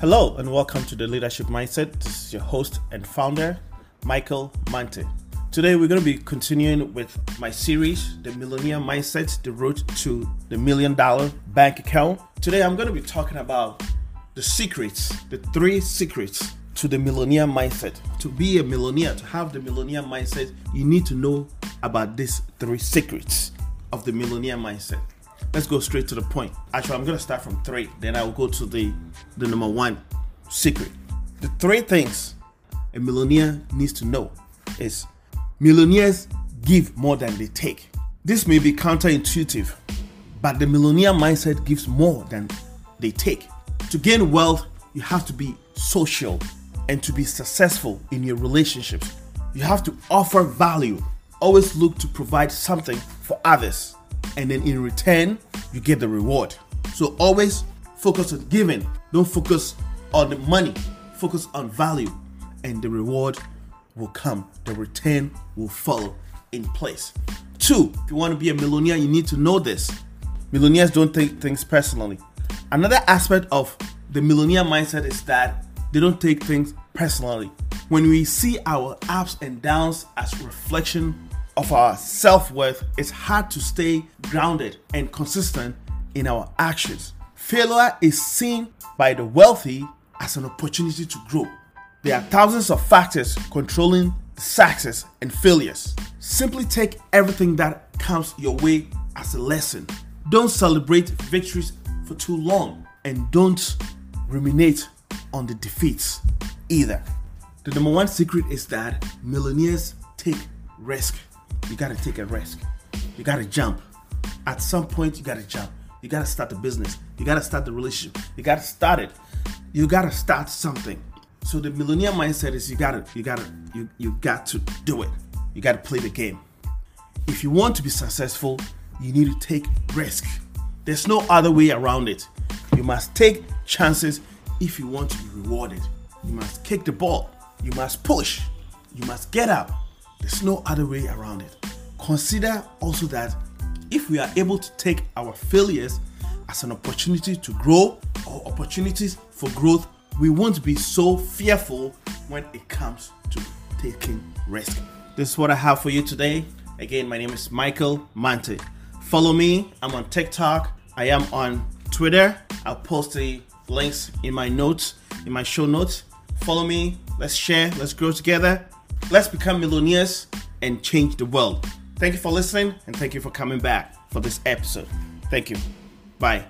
Hello, and welcome to the Leadership Mindset. This is your host and founder, Michael Mante. Today, we're going to be continuing with my series, The Millionaire Mindset The Road to the Million Dollar Bank Account. Today, I'm going to be talking about the secrets, the three secrets to the millionaire mindset. To be a millionaire, to have the millionaire mindset, you need to know about these three secrets of the millionaire mindset. Let's go straight to the point. Actually, I'm gonna start from three, then I will go to the the number one secret. The three things a millionaire needs to know is millionaires give more than they take. This may be counterintuitive, but the millionaire mindset gives more than they take. To gain wealth, you have to be social and to be successful in your relationships, you have to offer value. Always look to provide something for others, and then in return, you get the reward. So always focus on giving, don't focus on the money, focus on value, and the reward will come, the return will follow in place. Two, if you want to be a millionaire, you need to know this. Millionaires don't take things personally. Another aspect of the millionaire mindset is that they don't take things personally. When we see our ups and downs as reflection of our self-worth, it's hard to stay grounded and consistent in our actions. Failure is seen by the wealthy as an opportunity to grow. There are thousands of factors controlling success and failures. Simply take everything that comes your way as a lesson. Don't celebrate victories for too long and don't ruminate on the defeats either. The number one secret is that millionaires take risk. You gotta take a risk. You gotta jump. At some point, you gotta jump. You gotta start the business. You gotta start the relationship. You gotta start it. You gotta start something. So the millionaire mindset is you gotta, you gotta, you you got to do it. You gotta play the game. If you want to be successful, you need to take risk. There's no other way around it. You must take chances if you want to be rewarded. You must kick the ball. You must push. You must get up. There's no other way around it. Consider also that if we are able to take our failures as an opportunity to grow or opportunities for growth, we won't be so fearful when it comes to taking risk. This is what I have for you today. Again, my name is Michael Mante. Follow me. I'm on TikTok. I am on Twitter. I'll post the links in my notes, in my show notes. Follow me. Let's share. Let's grow together. Let's become millionaires and change the world. Thank you for listening and thank you for coming back for this episode. Thank you. Bye.